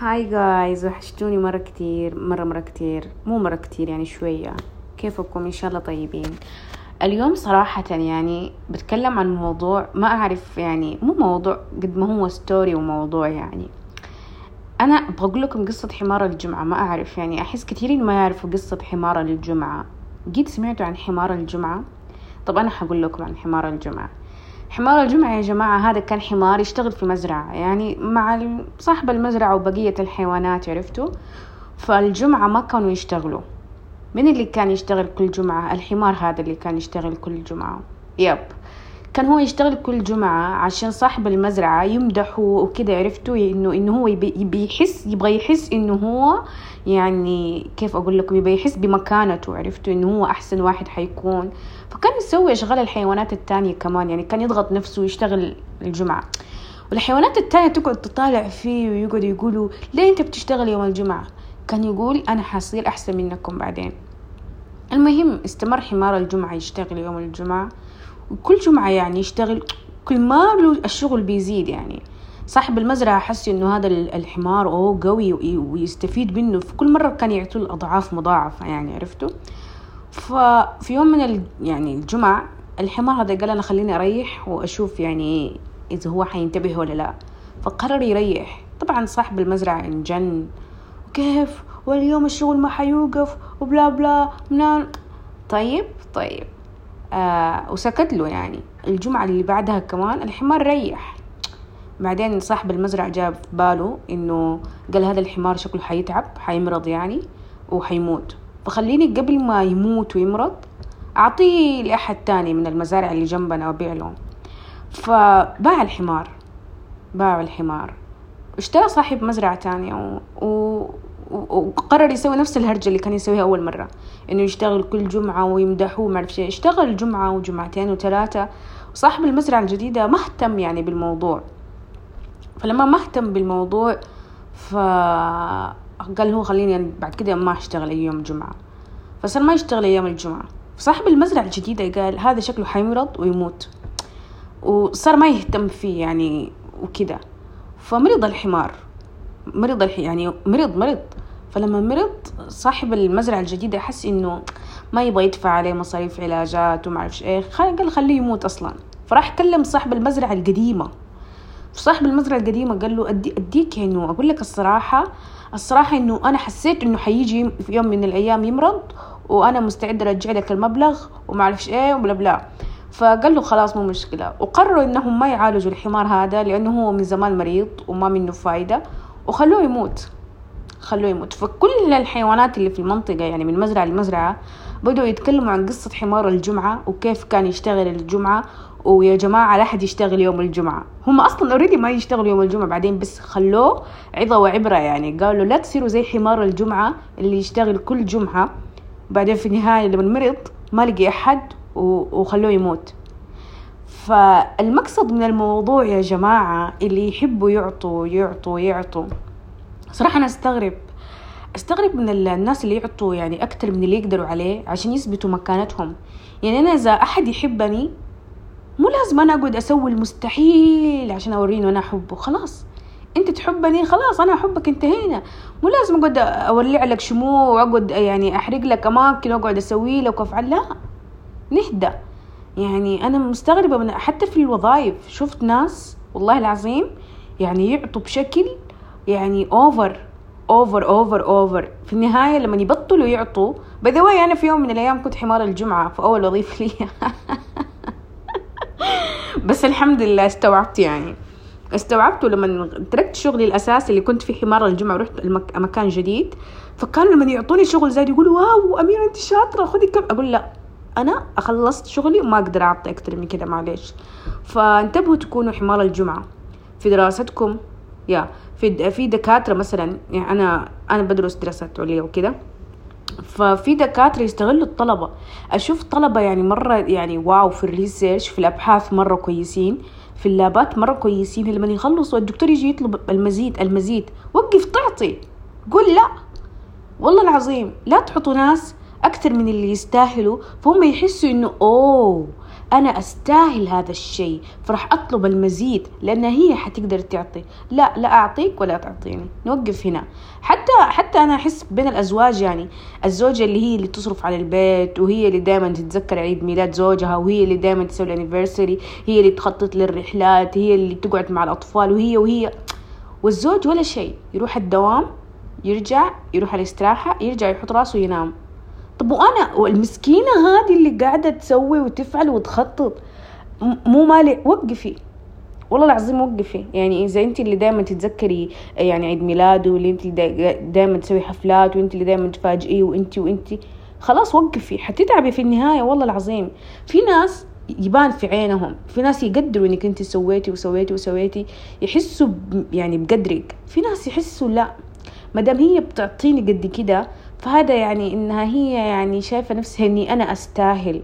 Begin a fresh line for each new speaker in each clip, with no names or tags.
هاي جايز وحشتوني مرة كتير مرة مرة كتير مو مرة كتير يعني شوية. كيفكم؟ إن شاء الله طيبين. اليوم صراحة يعني بتكلم عن موضوع ما أعرف يعني مو موضوع قد ما هو ستوري وموضوع يعني. أنا بقول لكم قصة حمار الجمعة ما أعرف يعني أحس كثيرين ما يعرفوا قصة حمار الجمعة. قد سمعتوا عن حمار الجمعة؟ طب أنا حقول لكم عن حمار الجمعة. حمار الجمعة يا جماعة هذا كان حمار يشتغل في مزرعة. يعني مع صاحب المزرعة وبقية الحيوانات عرفتوا؟ فالجمعة ما كانوا يشتغلوا. من اللي كان يشتغل كل جمعة؟ الحمار هذا اللي كان يشتغل كل جمعة. يب. كان هو يشتغل كل جمعة عشان صاحب المزرعة يمدحه وكده عرفتوا انه إنه هو يبي يحس يبغى يحس إنه هو يعني كيف أقول لكم يبغى يحس بمكانته عرفتوا إنه هو أحسن واحد حيكون. فكان يسوي أشغال الحيوانات التانية كمان يعني كان يضغط نفسه ويشتغل الجمعة. والحيوانات التانية تقعد تطالع فيه ويقعدوا يقولوا ليه أنت بتشتغل يوم الجمعة؟ كان يقول أنا حصير أحسن منكم بعدين. المهم استمر حمار الجمعة يشتغل يوم الجمعة. وكل جمعة يعني يشتغل كل ما الشغل بيزيد يعني. صاحب المزرعة حس إنه هذا الحمار أوه قوي ويستفيد منه. في كل مرة كان يعطوه الأضعاف مضاعفة يعني عرفتوا؟ ففي يوم من. يعني الجمعة الحمار هذا قال أنا خليني أريح وأشوف يعني إذا هو حينتبه ولا لا. فقرر يريح. طبعا صاحب المزرعة انجن كيف واليوم الشغل ما حيوقف وبلا بلا منان. طيب طيب. آه وسكت له يعني. الجمعة اللي بعدها كمان الحمار ريح. بعدين صاحب المزرعة جاب في باله إنه قال هذا الحمار شكله حيتعب حيمرض يعني وحيموت. فخليني قبل ما يموت ويمرض أعطيه لأحد تاني من المزارع اللي جنبنا وأبيع لهم. فباع الحمار باع الحمار. اشترى صاحب مزرعة تانية و... و... وقرر يسوي نفس الهرجة اللي كان يسويها أول مرة. إنه يشتغل كل جمعة ويمدحوه ما شيء اشتغل جمعة وجمعتين وثلاثة. وصاحب المزرعة الجديدة ما اهتم يعني بالموضوع. فلما ما اهتم بالموضوع فقال هو خليني يعني بعد كده ما أشتغل أيام الجمعة فصار ما يشتغل أيام الجمعة. فصاحب المزرعة الجديدة قال هذا شكله حيمرض ويموت. وصار ما يهتم فيه يعني وكده. فمرض الحمار. مرض الحي يعني مرض مرض. فلما مرض صاحب المزرعة الجديدة حس إنه ما يبغى يدفع عليه مصاريف علاجات وما أعرفش إيه قال خليه يموت أصلا. فراح كلم صاحب المزرعة القديمة. صاحب المزرعة القديمة قال له أدي أديك إنه أقول لك الصراحة الصراحة إنه أنا حسيت إنه حيجي في يوم من الأيام يمرض وأنا مستعد أرجع لك المبلغ وما أعرفش إيه وبلا بلا. فقال له خلاص مو مشكلة. وقرروا إنهم ما يعالجوا الحمار هذا لأنه هو من زمان مريض وما منه فايدة وخلوه يموت. خلوه يموت. فكل الحيوانات اللي في المنطقة يعني من مزرعة لمزرعة بدأوا يتكلموا عن قصة حمار الجمعة وكيف كان يشتغل الجمعة ويا جماعة لا أحد يشتغل يوم الجمعة. هم أصلا اوريدي ما يشتغلوا يوم الجمعة بعدين بس خلوه عظة وعبرة يعني. قالوا لا تصيروا زي حمار الجمعة اللي يشتغل كل جمعة. بعدين في النهاية لما مرض ما لقي أحد وخلوه يموت. فالمقصد من الموضوع يا جماعة اللي يحبوا يعطوا يعطوا يعطوا. صراحة أنا أستغرب أستغرب من الناس اللي يعطوا يعني أكتر من اللي يقدروا عليه عشان يثبتوا مكانتهم. يعني أنا إذا أحد يحبني مو لازم أنا أقعد أسوي المستحيل عشان أوريه أنا أحبه خلاص. أنت تحبني خلاص أنا أحبك انتهينا مو لازم أقعد أولع لك شموع وأقعد يعني أحرق لك أماكن وأقعد أسوي لك وأفعل لا. نهدى. يعني أنا مستغربة من حتى في الوظائف. شفت ناس والله العظيم يعني يعطوا بشكل يعني أوفر أوفر أوفر أوفر في النهاية لما يبطلوا يعطوا باي أنا في يوم من الأيام كنت حمار الجمعة في أول وظيفة لي. بس الحمد لله استوعبت يعني. استوعبته لما تركت شغلي الأساسي اللي كنت في حمار الجمعة ورحت مكان جديد. فكانوا لما يعطوني شغل زايد يقولوا واو أميرة أنت شاطرة خذي كم. أقول لا أنا خلصت شغلي وما أقدر أعطي أكثر من كذا معليش. فانتبهوا تكونوا حمار الجمعة في دراستكم. يا في في دكاترة مثلا يعني أنا أنا بدرس دراسات عليا وكذا ففي دكاترة يستغلوا الطلبة. أشوف طلبة يعني مرة يعني wow في ال research في الأبحاث مرة كويسين في ال lab ات مرة كويسين. لما يخلصوا الدكتور يجي يطلب المزيد المزيد وقف تعطي. قول لا. والله العظيم لا تحطوا ناس أكثر من اللي يستاهلوا. فهم يحسوا إنه oh أنا أستاهل هذا الشيء فراح أطلب المزيد لأن هي حتقدر تعطي. لا لا أعطيك ولا تعطيني. نوقف هنا. حتى حتى أنا أحس بين الأزواج يعني الزوجة اللي هي اللي تصرف على البيت وهي اللي دائما تتذكر عيد ميلاد زوجها وهي اللي دائما تسوي الانيفرساري هي اللي تخطط للرحلات هي اللي تقعد مع الأطفال وهي وهي. والزوج ولا شيء يروح الدوام يرجع يروح الاستراحة يرجع يحط راسه ينام طب وأنا والمسكينة هذه اللي قاعدة تسوي وتفعل وتخطط مو مالي وقفي. والله العظيم وقفي. يعني إذا أنت اللي دائما تتذكري يعني عيد ميلاده واللي أنت دائما تسوي حفلات وأنت اللي دائما تفاجئيه وأنت وأنت خلاص وقفي. حتتعبي في النهاية والله العظيم. في ناس يبان في عينهم في ناس يقدروا إنك أنت سويتي وسويتي وسويتي يحسوا يعني بقدرك. في ناس يحسوا لا. ما دام هي بتعطيني قد كده فهذا يعني إنها هي يعني شايفة نفسها إني أنا أستاهل.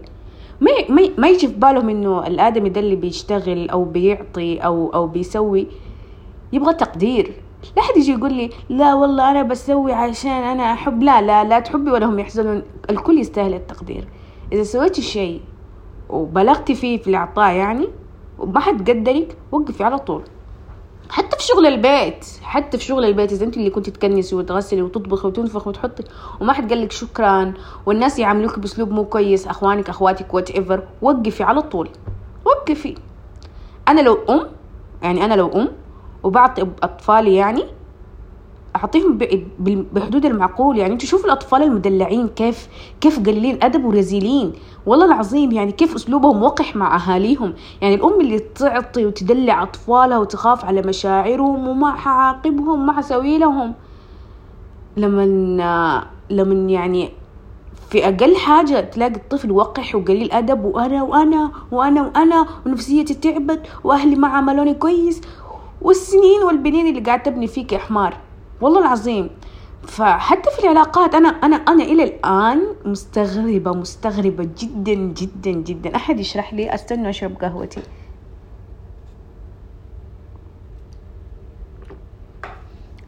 ما ما يجي في بالهم إنه الآدمي ده اللي بيشتغل أو بيعطي أو أو بيسوي يبغى تقدير. لا حد يجي يقول لي لا والله أنا بسوي عشان أنا أحب. لا لا لا تحبي ولا هم يحزنون. الكل يستاهل التقدير. إذا سويتي شيء وبلغتي فيه في الإعطاء يعني وما حد قدرك وقفي على طول. حتى في شغل البيت حتى في شغل البيت إذا أنت اللي كنت تكنسي وتغسلي وتطبخي وتنفخي وتحطي وما حد قال لك شكرا والناس يعاملوك بأسلوب مو كويس أخوانك أخواتك whatever وقفي على طول وقفي. أنا لو أم يعني أنا لو أم وبعطي أطفالي يعني اعطيهم بحدود المعقول. يعني أنتوا شوفوا الأطفال المدلعين كيف كيف قليلين أدب ورزيلين. والله العظيم يعني كيف أسلوبهم وقح مع أهاليهم. يعني الأم اللي تعطي وتدلع أطفالها وتخاف على مشاعرهم وما حعاقبهم ما حسوي لهم. لما لما يعني في أقل حاجة تلاقي الطفل وقح وقليل أدب وأنا وأنا وأنا وأنا ونفسيتي تعبت وأهلي ما عملوني كويس. والسنين والبنين اللي قاعد تبني فيك يا حمار والله العظيم. فحتى في العلاقات أنا أنا أنا إلى الآن مستغربة مستغربة جدا جدا جدا. أحد يشرح لي؟ أستنى أشرب قهوتي.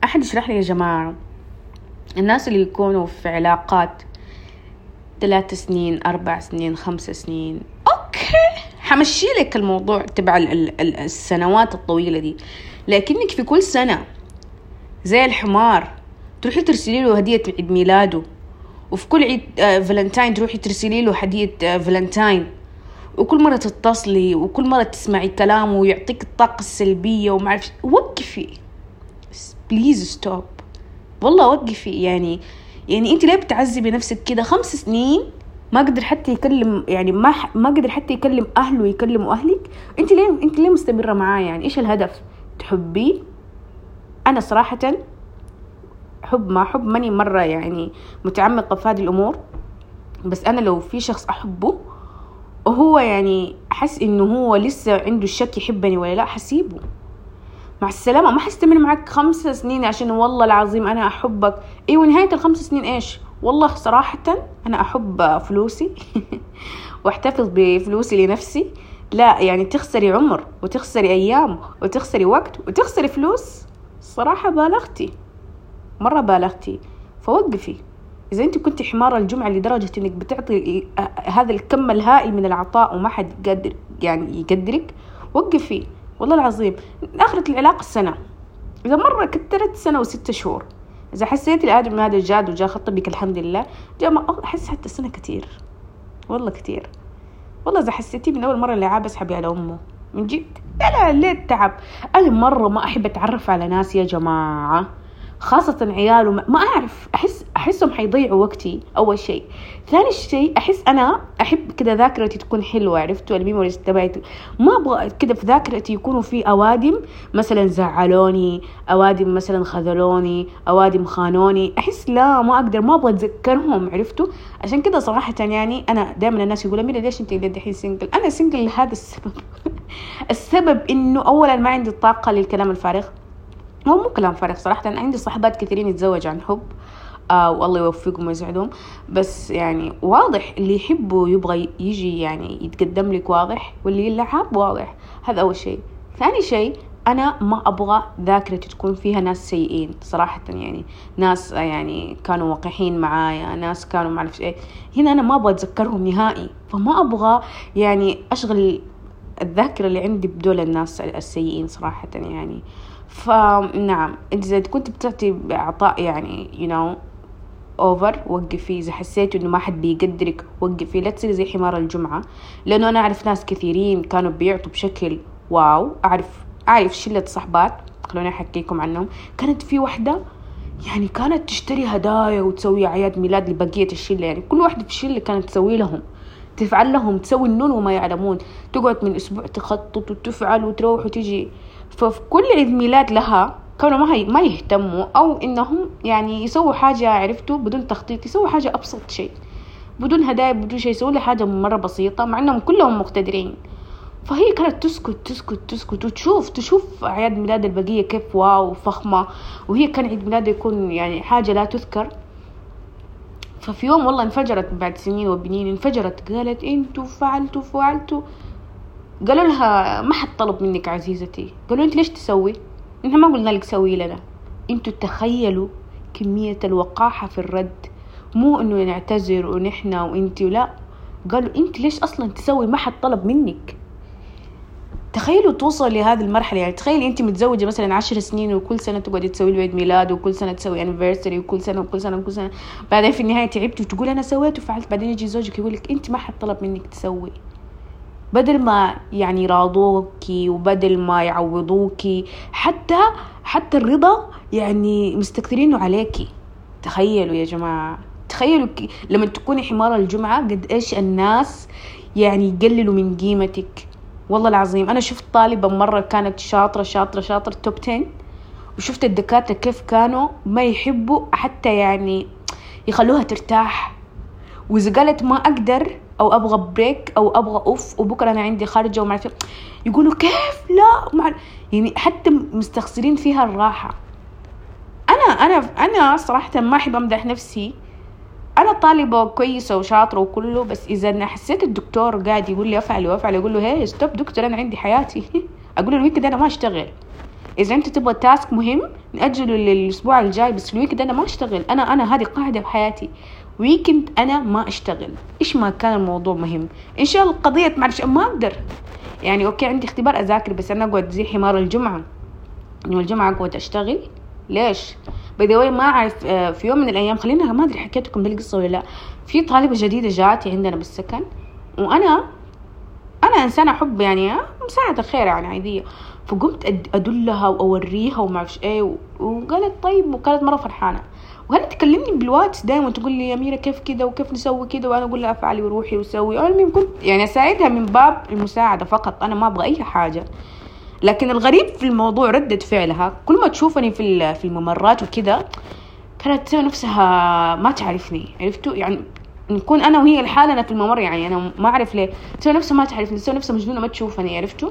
أحد يشرح لي يا جماعة؟ الناس اللي يكونوا في علاقات ثلاث سنين أربع سنين خمس سنين. okay. حمشي لك الموضوع تبع السنوات الطويلة دي. لكنك في كل سنة زي الحمار. تروحي ترسلي له هدية عيد ميلاده. وفي كل عيد آه، فالنتاين تروحي ترسلي له هدية آه، فالنتاين. وكل مرة تتصلي وكل مرة تسمعي كلامه ويعطيك الطاقة السلبية وما أعرف وقفي. please stop والله وقفي. يعني يعني أنت ليه بتعذبي نفسك كده؟ خمس سنين ما قدر حتى يكلم يعني ما ما قدر حتى يكلم أهله ويكلموا أهلك. أنت ليه أنت ليه مستمرة معاه؟ يعني إيش الهدف؟ تحبيه؟ أنا صراحة حب ما حب ماني مرة يعني متعمقة في هذه الأمور بس أنا لو في شخص أحبه وهو يعني أحس إنه هو لسه عنده الشك يحبني ولا لا حسيبه. مع السلامة ما حستمر معك خمس سنين عشان والله العظيم أنا أحبك. أيوة نهاية الخمس سنين إيش؟ والله صراحة أنا أحب فلوسي وأحتفظ بفلوسي لنفسي. لا يعني تخسري عمر وتخسري أيام وتخسري وقت وتخسري فلوس. صراحة بالغتي مرة بالغتي. فوقفي. إذا أنت كنت حمارة الجمعة لدرجة إنك بتعطي هذا الكم الهائل من العطاء وما حد يقدر يعني يقدرك وقفي. والله العظيم آخرة العلاقة سنة. إذا مرة كترت سنة وستة شهور إذا حسيت الآدم هذا جاد وجا خطبك الحمد لله جاء أحس حتى سنة كتير والله كتير والله إذا حسيتي من أول مرة اللي عاب أسحبي على أمه. من جد. لا ليه التعب أنا مرة ما أحب أتعرف على ناس يا جماعة. خاصة عياله ما أعرف. أحس أحسهم حيضيعوا وقتي أول شيء. ثاني شيء أحس أنا أحب كذا ذاكرتي تكون حلوة عرفتوا؟ ال memories تبعتي ما أبغى كذا في ذاكرتي يكونوا في أوادم مثلا زعلوني أوادم مثلا خذلوني أوادم خانوني. أحس لا ما أقدر ما أبغى أتذكرهم عرفتوا؟ عشان كذا صراحة يعني أنا دائما الناس يقولوا مين ليش أنت دحين single أنا single لهذا السبب. السبب إنه أولا ما عندي الطاقة للكلام الفارغ. هو مو كلام فارغ صراحة. أنا عندي صحبات كثيرين يتزوج عن حب آه والله يوفقهم ويسعدهم. بس يعني واضح اللي يحبه يبغى يجي يعني يتقدم لك واضح واللي يلعب واضح. هذا أول شيء. ثاني شيء أنا ما أبغى ذاكرتي تكون فيها ناس سيئين صراحة يعني. ناس يعني كانوا وقحين معايا ناس كانوا ما أعرف إيه. هنا أنا ما أبغى أتذكرهم نهائي. فما أبغى يعني أشغل الذاكرة اللي عندي بدول الناس السيئين صراحة يعني. فنعم إذا كنت بتعطي إعطاء يعني you know over وقفي. إذا حسيتوا إنه ما حد بيقدرك وقفي. لا تصيري زي حمار الجمعة لأنه أنا أعرف ناس كثيرين كانوا بيعطوا بشكل wow. أعرف أعرف شلة صحبات خلوني أحكيكم عنهم. كانت في وحده يعني كانت تشتري هدايا وتسوي أعياد ميلاد لبقية الشلة. يعني كل واحدة في الشلة كانت تسوي لهم تفعل لهم تسوي النون وما يعلمون. تقعد من أسبوع تخطط وتفعل وتروح وتجي. ففي كل عيد ميلاد لها كانوا ما ما يهتموا أو إنهم يعني يسووا حاجة عرفتوا بدون تخطيط يسووا حاجة أبسط شيء. بدون هدايا بدون شيء يسووا لي حاجة مرة بسيطة مع إنهم كلهم مقتدرين. فهي كانت تسكت تسكت تسكت وتشوف تشوف أعياد ميلاد البقية كيف واو فخمة. وهي كان عيد ميلادها يكون يعني حاجة لا تذكر. ففي يوم والله انفجرت بعد سنين وبنين انفجرت قالت إنتوا فعلتوا فعلتوا. قالوا لها ما حد طلب منك عزيزتي. قالوا انت ليش تسوي؟ إحنا ما قلنا لك سوي لنا. أنتوا تخيلوا كمية الوقاحة في الرد. مو إنه نعتذر ونحن وإنتي ولا. قالوا انت ليش أصلا تسوي؟ ما حد طلب منك. تخيلوا توصل لهذه المرحلة. يعني تخيلي انت متزوجة مثلا عشر سنين وكل سنة تقعدي تسوي عيد ميلاد وكل سنة تسوي انيفرساري وكل سنة وكل سنة وكل سنة. بعدين في النهاية تعبتي وتقول أنا سويت وفعلت. بعدين يجي زوجك يقول لك انت ما حد طلب منك تسوي. بدل ما يعني راضوكي وبدل ما يعوضوكي حتى حتى الرضا يعني مستكثرينه عليكي. تخيلوا يا جماعة. تخيلوا لما تكوني حمار الجمعة قد إيش الناس يعني يقللوا من قيمتك. والله العظيم أنا شفت طالبة مرة كانت شاطرة شاطرة شاطرة توب 10 وشفت الدكاترة كيف كانوا ما يحبوا حتى يعني يخلوها ترتاح. وإذا قالت ما أقدر أو أبغى break أو أبغى off وبكرة أنا عندي خارجة وما اعرف يقولوا كيف؟ لا. مع يعني حتى مستخسرين فيها الراحة. أنا أنا أنا صراحة ما أحب أمدح نفسي. أنا طالبة كويسة وشاطرة وكله بس إذا أنا حسيت الدكتور قاعد يقول لي أفعل وأفعل أقول له hey stop دكتور أنا عندي حياتي. أقول له ال weekend أنا ما أشتغل. إذا أنت تبغى task مهم نأجله للأسبوع الجاي بس ال weekend أنا ما أشتغل. أنا أنا هذه قاعدة بحياتي weekend أنا ما أشتغل. إيش ما كان الموضوع مهم. إن شاء الله قضية معرفش ما أقدر. يعني okay عندي اختبار أذاكر بس أنا أقعد زي حمار الجمعة. يوم الجمعة أقعد أشتغل. ليش؟ by ما أعرف آه، في يوم من الأيام خلينا ما أدري حكيت لكم القصة ولا لا. في طالبة جديدة جاتي عندنا بالسكن وأنا أنا إنسانة احب يعني آه، مساعدة خير يعني عادية. فقمت أدلها وأوريها وما إيه وقالت طيب وكانت مرة فرحانة. وهل تكلمني بالواتس دائما تقول لي يا أميرة كيف كذا وكيف نسوي كذا وأنا أقول لها أفعلي وروحي وسوي. أنا المهم كنت يعني أساعدها من باب المساعدة فقط أنا ما أبغى أي حاجة. لكن الغريب في الموضوع ردة فعلها كل ما تشوفني في في الممرات وكذا كانت تسوي نفسها ما تعرفني. عرفتوا؟ يعني نكون أنا وهي لحالنا في الممر يعني أنا ما أعرف ليه. تسوي نفسها ما تعرفني تسوي نفسها مجنونة ما تشوفني عرفتوا؟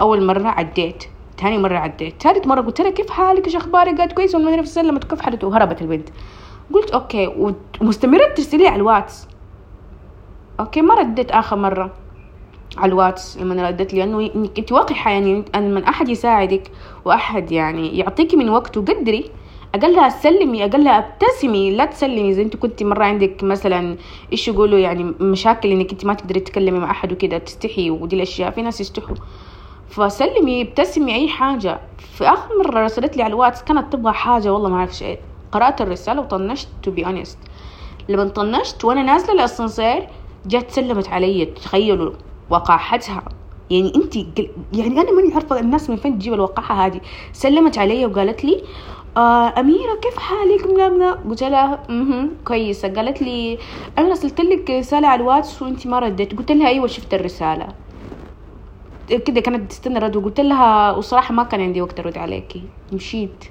أول مرة عديت. ثاني مرة عديت. ثالث مرة قلت لها كيف حالك؟ إيش أخبارك؟ قالت كويس والمدرسة سلمت وكفحلت وهربت البنت. قلت okay. ومستمرة ترسل لي على الواتس. okay. ما رديت آخر مرة على الواتس لما ردت لي انه أنت وقحة يعني من أحد يساعدك وأحد يعني يعطيكي من وقته قدري أقل لها سلمي أقل لها ابتسمي. لا تسلمي. إذا أنت كنت مرة عندك مثلا إيش يقولوا يعني مشاكل إنك أنت ما تقدري تتكلمي مع أحد وكذا تستحي. ودي الأشياء. في ناس يستحوا. فسلمي ابتسمي أي حاجة. في آخر مرة رسلت لي على الواتس كانت تبغى حاجة والله ما أعرف إيه قرأت الرسالة وطنشت to be honest لما طنشت وأنا نازلة الاسانسير جت سلمت علي. تخيلوا وقاحتها. يعني أنت يعني أنا ماني عارفة الناس من فين تجيب الوقاحة هذه. سلمت علي وقالت لي آه أميرة كيف حالك؟ bla bla قلت لها أها كويسة. قالت لي أنا رسلت لك رسالة على الواتس وأنت ما رديت. قلت لها أيوة شفت الرسالة. كده كانت تستنى رد وقلت لها وصراحة ما كان عندي وقت أرد عليكي. مشيت.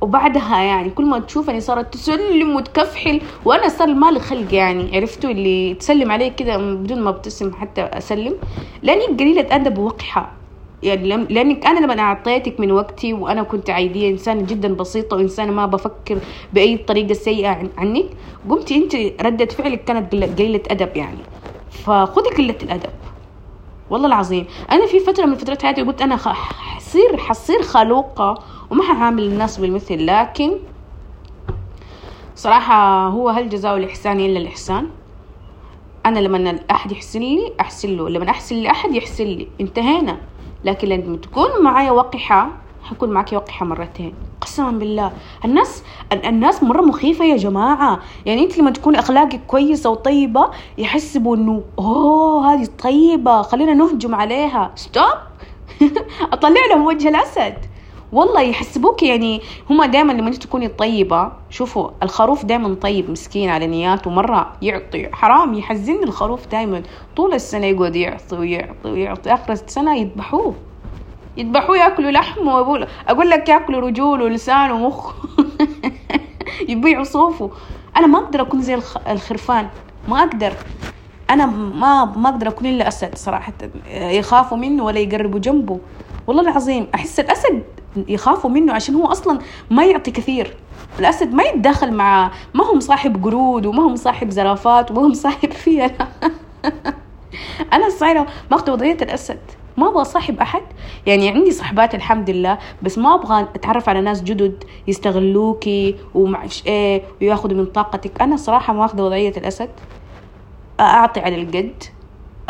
وبعدها يعني كل ما تشوفني صارت تسلم وتكفحل وأنا صار مالي خلق يعني عرفتوا؟ اللي تسلم علي كده بدون ما ابتسم حتى أسلم. لأني قليلة أدب ووقحة. يعني لأنك أنا لما أعطيتك من وقتي وأنا كنت عادية إنسانة جدا بسيطة وإنسانة ما بفكر بأي طريقة سيئة عنك قمتي أنت ردة فعلك كانت قليلة أدب يعني. فخذي قلة الأدب. والله العظيم. أنا في فترة من فترات حياتي قلت أنا حتصير حتصير خلوقة وما حعامل الناس بالمثل لكن صراحة هو هل جزاء الإحسان إلا الإحسان؟ أنا لما أحد يحسن لي أحسن له. لما أحسن لأحد يحسن لي. انتهينا. لكن لما تكون معايا وقحة حكون معك وقحة مرتين. قسما بالله. الناس الناس مرة مخيفة يا جماعة. يعني أنت لما تكون أخلاقك كويسة وطيبة يحسبوا إنه أوه هذه طيبة خلينا نهجم عليها. ستوب أطلع لهم وجه الأسد. والله يحسبوك يعني هم دائما لما أنت تكوني طيبة شوفوا الخروف دائما طيب مسكين على نياته مرة يعطي حرام يحزن الخروف دائما طول السنة يقعد يعطي ويعطي ويعطي آخر السنة يذبحوه. يذبحوه ياكلوا لحم وأقول أقول لك ياكلوا رجول ولسان ومخ. يبيعوا صوفه. أنا ما أقدر أكون زي الخرفان. ما أقدر. أنا ما ما أقدر أكون إلا أسد صراحة. يخافوا منه ولا يقربوا جنبه. والله العظيم أحس الأسد يخافوا منه عشان هو أصلا ما يعطي كثير. الأسد ما يتداخل مع ما هم صاحب قرود وما هم صاحب زرافات وما هم صاحب فيلة. أنا الصراحة ماخذة وضعية الأسد. ما أبغى اصاحب أحد. يعني عندي صحبات الحمد لله بس ما أبغى أتعرف على ناس جدد يستغلوكي ومعش إيه وياخذوا من طاقتك. أنا صراحة ماخذه وضعية الأسد. أعطي على القد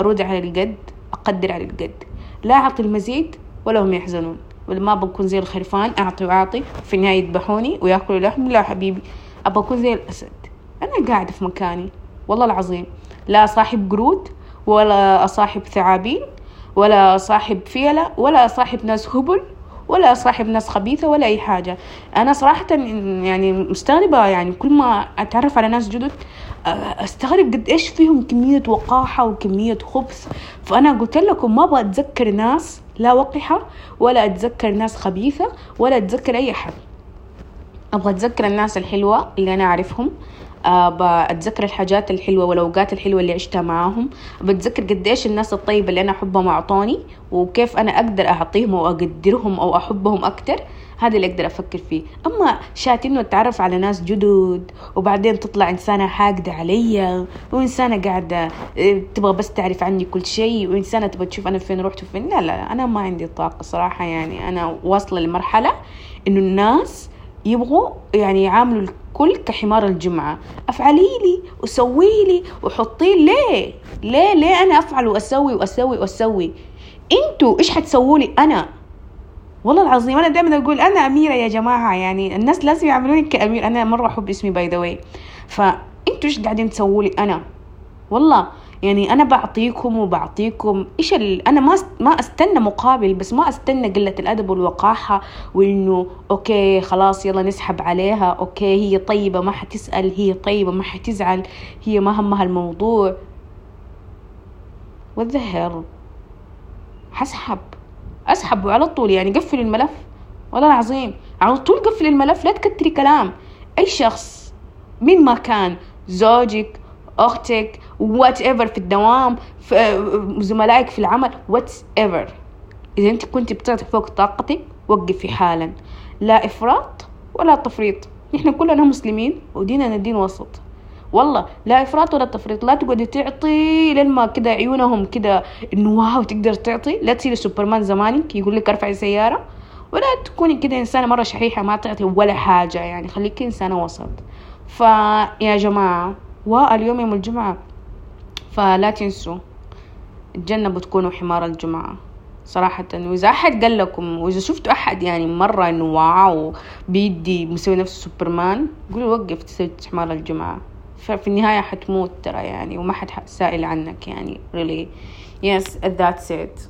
أرد على القد أقدر على القد. لا أعطي المزيد ولا هم يحزنون. ولا ما بكون زي الخرفان أعطي وأعطي في النهاية يذبحوني ويأكلوا لحم. لا حبيبي أبغى أكون زي الأسد. أنا قاعدة في مكاني والله العظيم. لا صاحب قرود ولا اصاحب ثعابين ولا صاحب فيلة ولا صاحب ناس هبل ولا صاحب ناس خبيثة ولا أي حاجة. أنا صراحة يعني مستغربة يعني كل ما أتعرف على ناس جدد أستغرب قد إيش فيهم كمية وقاحة وكمية خبث. فأنا قلت لكم ما أبغى أتذكر ناس لا وقحة ولا أتذكر ناس خبيثة ولا أتذكر أي أحد. أبغى أتذكر الناس الحلوة اللي أنا أعرفهم. بتذكر الحاجات الحلوة والأوقات الحلوة اللي عشتها معاهم. بتذكر قديش الناس الطيبة اللي أنا أحبهم أعطوني وكيف أنا أقدر أعطيهم أو أقدرهم أو أحبهم أكتر. هذا اللي أقدر أفكر فيه. أما شات إنه أتعرف على ناس جدد وبعدين تطلع إنسانة حاقدة علي وإنسانة قاعدة آه، تبغى بس تعرف عني كل شيء وإنسانة تبغى تشوف أنا فين رحت وفين. لا لا أنا ما عندي طاقة صراحة يعني. أنا واصلة لمرحلة إنه الناس يبغوا يعني يعاملوا الكل كحمار الجمعة. أفعلي لي وسوي لي وحطي ليه ليه؟ ليه أنا أفعل وأسوي وأسوي وأسوي؟ أنتوا إيش حتسووا لي أنا؟ والله العظيم أنا دائما أقول أنا أميرة يا جماعة يعني الناس لازم يعاملوني كأمير. أنا مرة أحب اسمي by the way فانتوا إيش قاعدين تسووا لي أنا؟ والله يعني أنا بعطيكم وبعطيكم إيش. أنا ما ما أستنى مقابل بس ما أستنى قلة الأدب والوقاحة وإنه okay خلاص يلا نسحب عليها okay هي طيبة ما حتسأل هي طيبة ما حتزعل هي ما همها الموضوع والظهر حسحب أسحب على طول يعني قفل الملف والله العظيم على طول قفل الملف لا تكتري كلام أي شخص مين ما كان زوجك أختك whatever في الدوام في زملائك في العمل whatever إذا أنت كنت بتعطي فوق طاقتك وقفي حالا. لا إفراط ولا تفريط. نحن كلنا مسلمين وديننا دين وسط. والله لا إفراط ولا تفريط. لا تقعدي تعطي لما كده عيونهم كده إنه wow تقدر تعطي. لا تصيري سوبرمان زمانك يقول لك أرفعي سيارة. ولا تكوني كده إنسانة مرة شحيحة ما تعطي ولا حاجة يعني خليكي إنسانة وسط. فيا جماعة واليوم يوم الجمعة فلا تنسوا تجنبوا تكونوا حمار الجمعة. صراحة وإذا أحد قال لكم وإذا شفتوا أحد يعني مرة إنه واو بيدي مسوي نفسه سوبرمان قولوا وقف تسوي حمار الجمعة. ففي النهاية حتموت ترى يعني وما حد سائل عنك يعني really. Yes that's it.